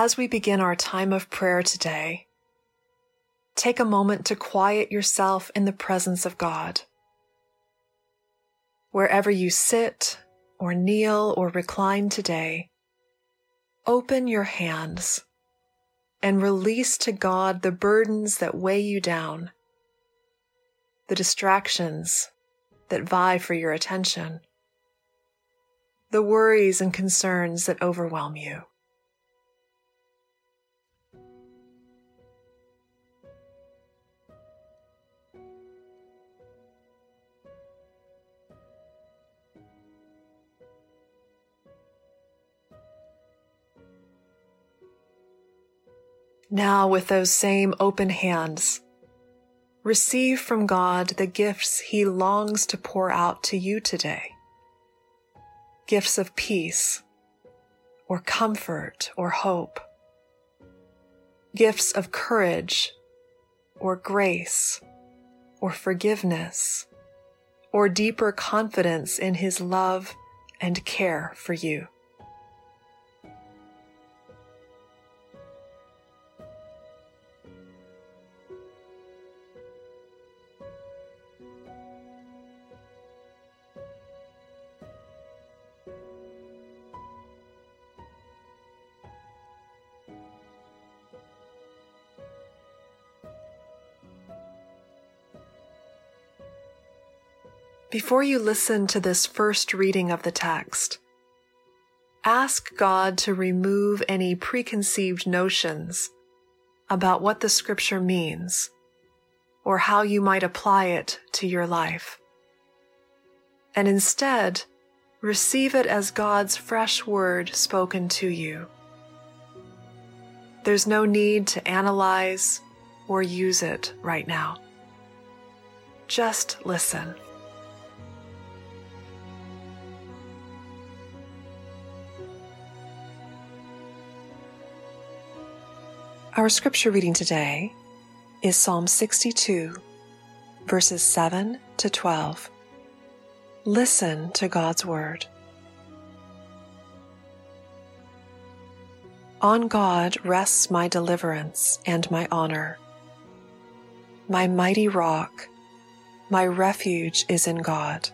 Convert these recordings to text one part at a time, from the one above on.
As we begin our time of prayer today, take a moment to quiet yourself in the presence of God. Wherever you sit or kneel or recline today, open your hands and release to God the burdens that weigh you down, the distractions that vie for your attention, the worries and concerns that overwhelm you. Now, with those same open hands, receive from God the gifts He longs to pour out to you today. Gifts of peace, or comfort, or hope. Gifts of courage, or grace, or forgiveness, or deeper confidence in His love and care for you. Before you listen to this first reading of the text, ask God to remove any preconceived notions about what the scripture means or how you might apply it to your life. And instead, receive it as God's fresh word spoken to you. There's no need to analyze or use it right now. Just listen. Our scripture reading today is Psalm 62, verses 7 to 12. Listen to God's word. On God rests my deliverance and my honor. My mighty rock, my refuge is in God.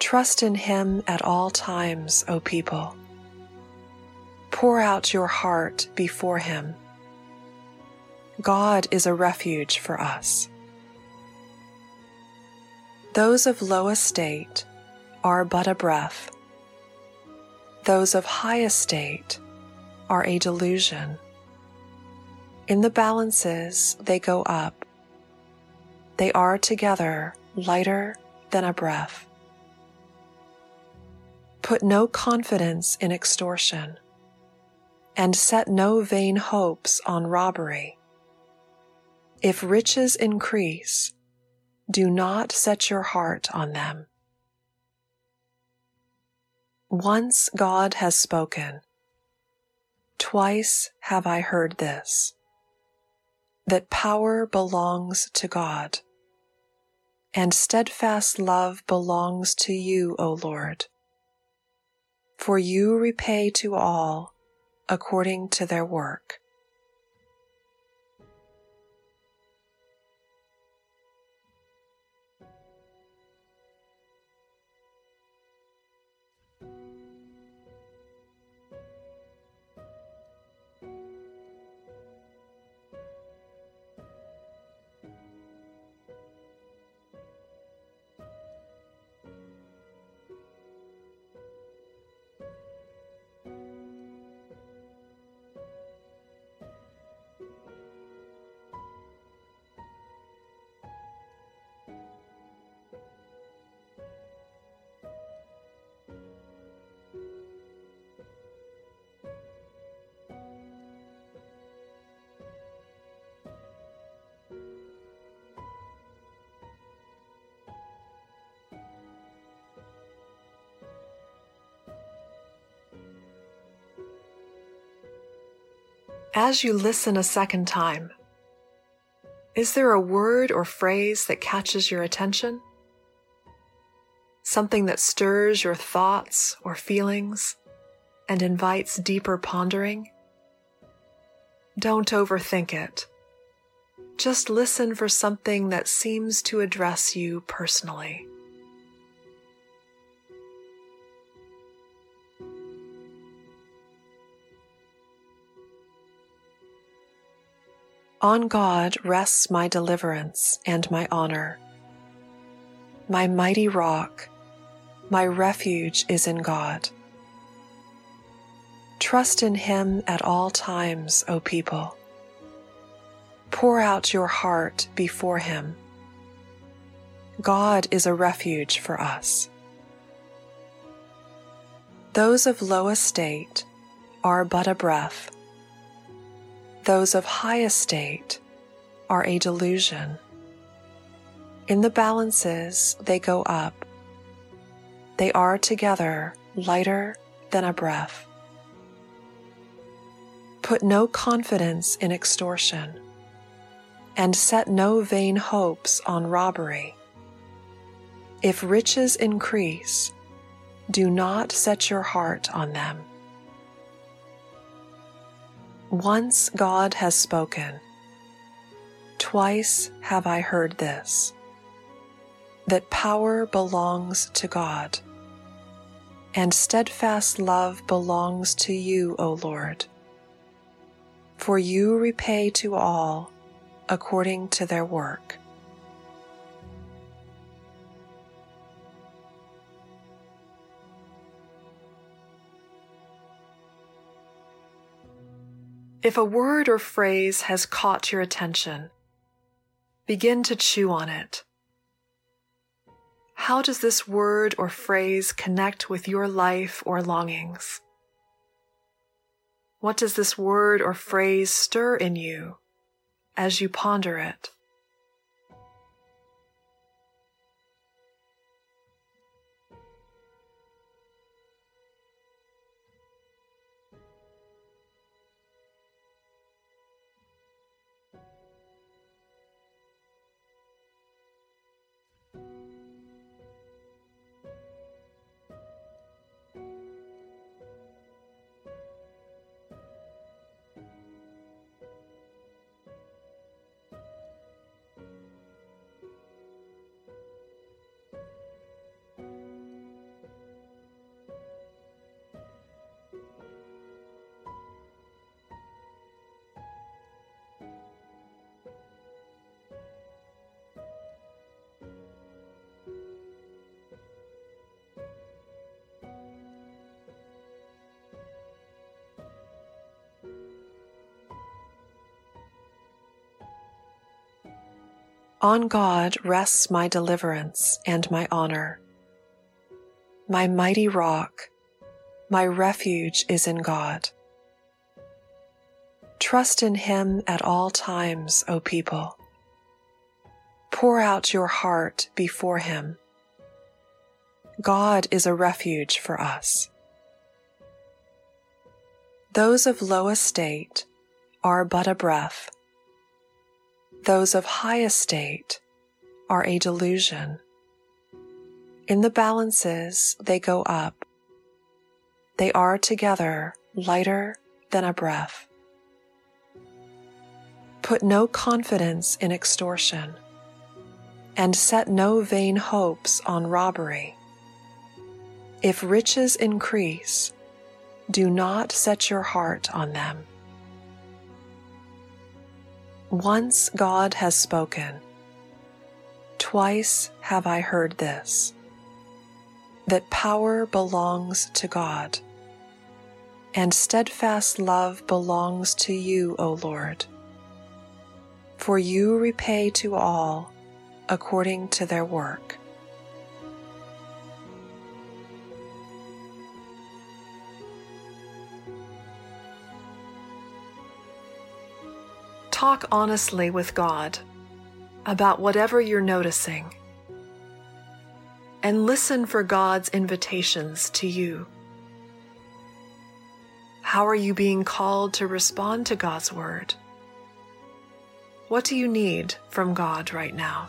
Trust in Him at all times, O people Pour out your heart before Him. God is a refuge for us. Those of low estate are but a breath. Those of high estate are a delusion. In the balances they go up. They are together lighter than a breath. Put no confidence in extortion and set no vain hopes on robbery. If riches increase, do not set your heart on them. Once God has spoken, twice have I heard this, that power belongs to God, and steadfast love belongs to you, O Lord. For you repay to all according to their work. As you listen a second time, is there a word or phrase that catches your attention? Something that stirs your thoughts or feelings and invites deeper pondering? Don't overthink it. Just listen for something that seems to address you personally. On God rests my deliverance and my honor. My mighty rock, my refuge is in God. Trust in Him at all times, O people. Pour out your heart before Him. God is a refuge for us. Those of low estate are but a breath those of high estate are a delusion. In the balances, they go up. They are together lighter than a breath. Put no confidence in extortion, and set no vain hopes on robbery. If riches increase, do not set your heart on them. Once God has spoken, twice have I heard this that power belongs to God, and steadfast love belongs to you, O Lord. For you repay to all according to their work. If a word or phrase has caught your attention, begin to chew on it. How does this word or phrase connect with your life or longings? What does this word or phrase stir in you as you ponder it? On God rests my deliverance and my honor. My mighty rock, my refuge is in God. Trust in Him at all times, O people. Pour out your heart before Him. God is a refuge for us. Those of low estate are but a breath those of high estate are a delusion. In the balances, they go up. They are together lighter than a breath. Put no confidence in extortion, and set no vain hopes on robbery. If riches increase, do not set your heart on them. Once God has spoken, twice have I heard this that power belongs to God, and steadfast love belongs to you, O Lord. For you repay to all according to their work. Talk honestly with God about whatever you're noticing and listen for God's invitations to you. How are you being called to respond to God's Word? What do you need from God right now?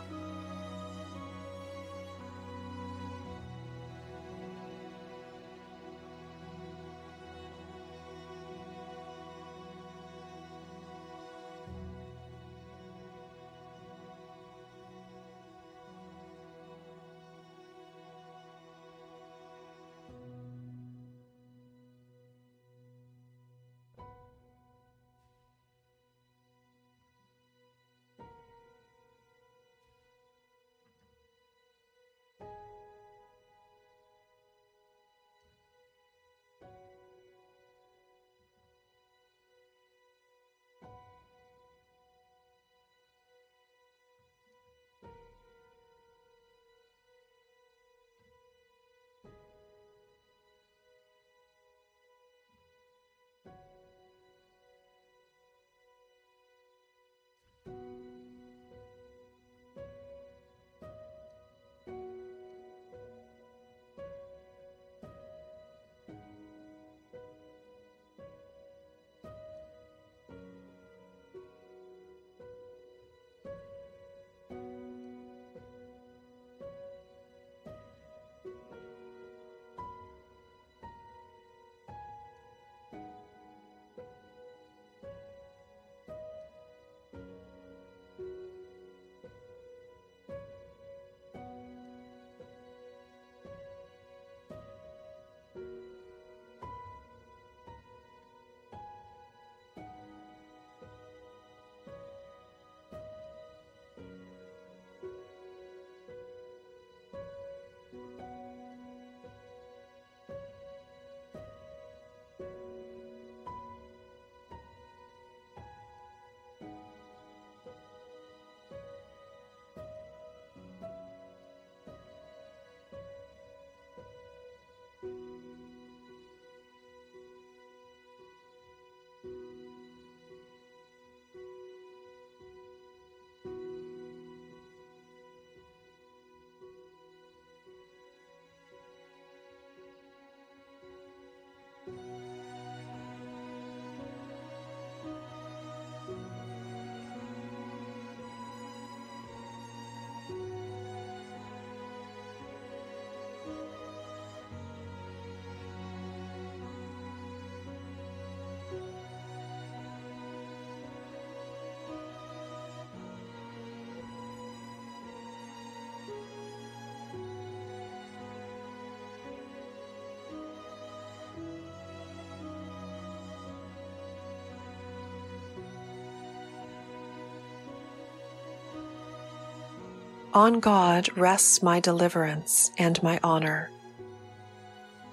On God rests my deliverance and my honor.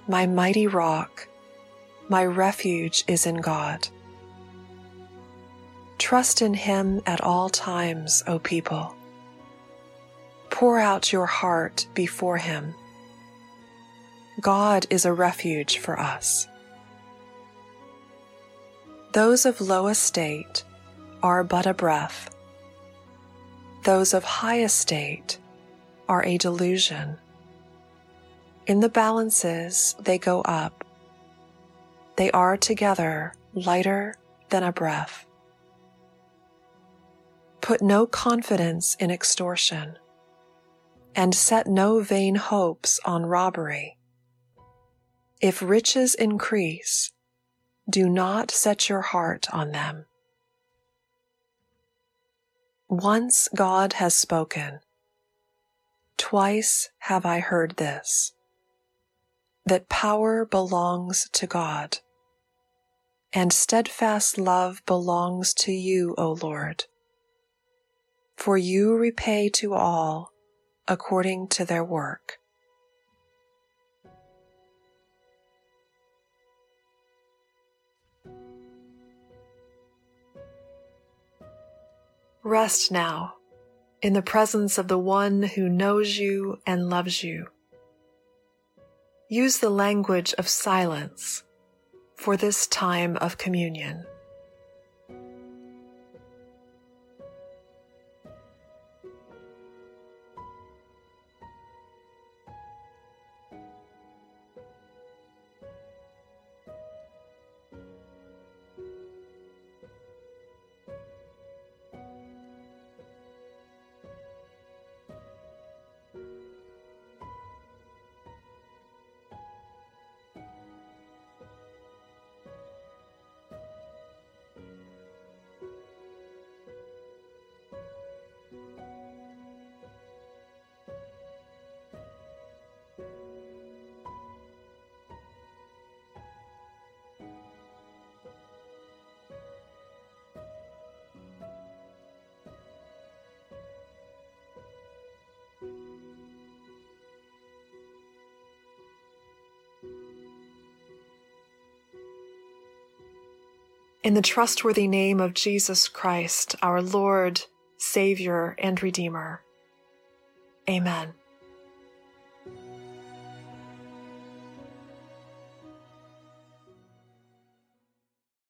My mighty rock, my refuge is in God. Trust in Him at all times, O people. Pour out your heart before Him. God is a refuge for us. Those of low estate are but a breath those of high estate are a delusion. In the balances, they go up. They are together lighter than a breath. Put no confidence in extortion, and set no vain hopes on robbery. If riches increase, do not set your heart on them. Once God has spoken, twice have I heard this, that power belongs to God, and steadfast love belongs to you, O Lord. For you repay to all according to their work. Rest now in the presence of the one who knows you and loves you. Use the language of silence for this time of communion. In the trustworthy name of Jesus Christ, our Lord, Savior, and Redeemer. Amen.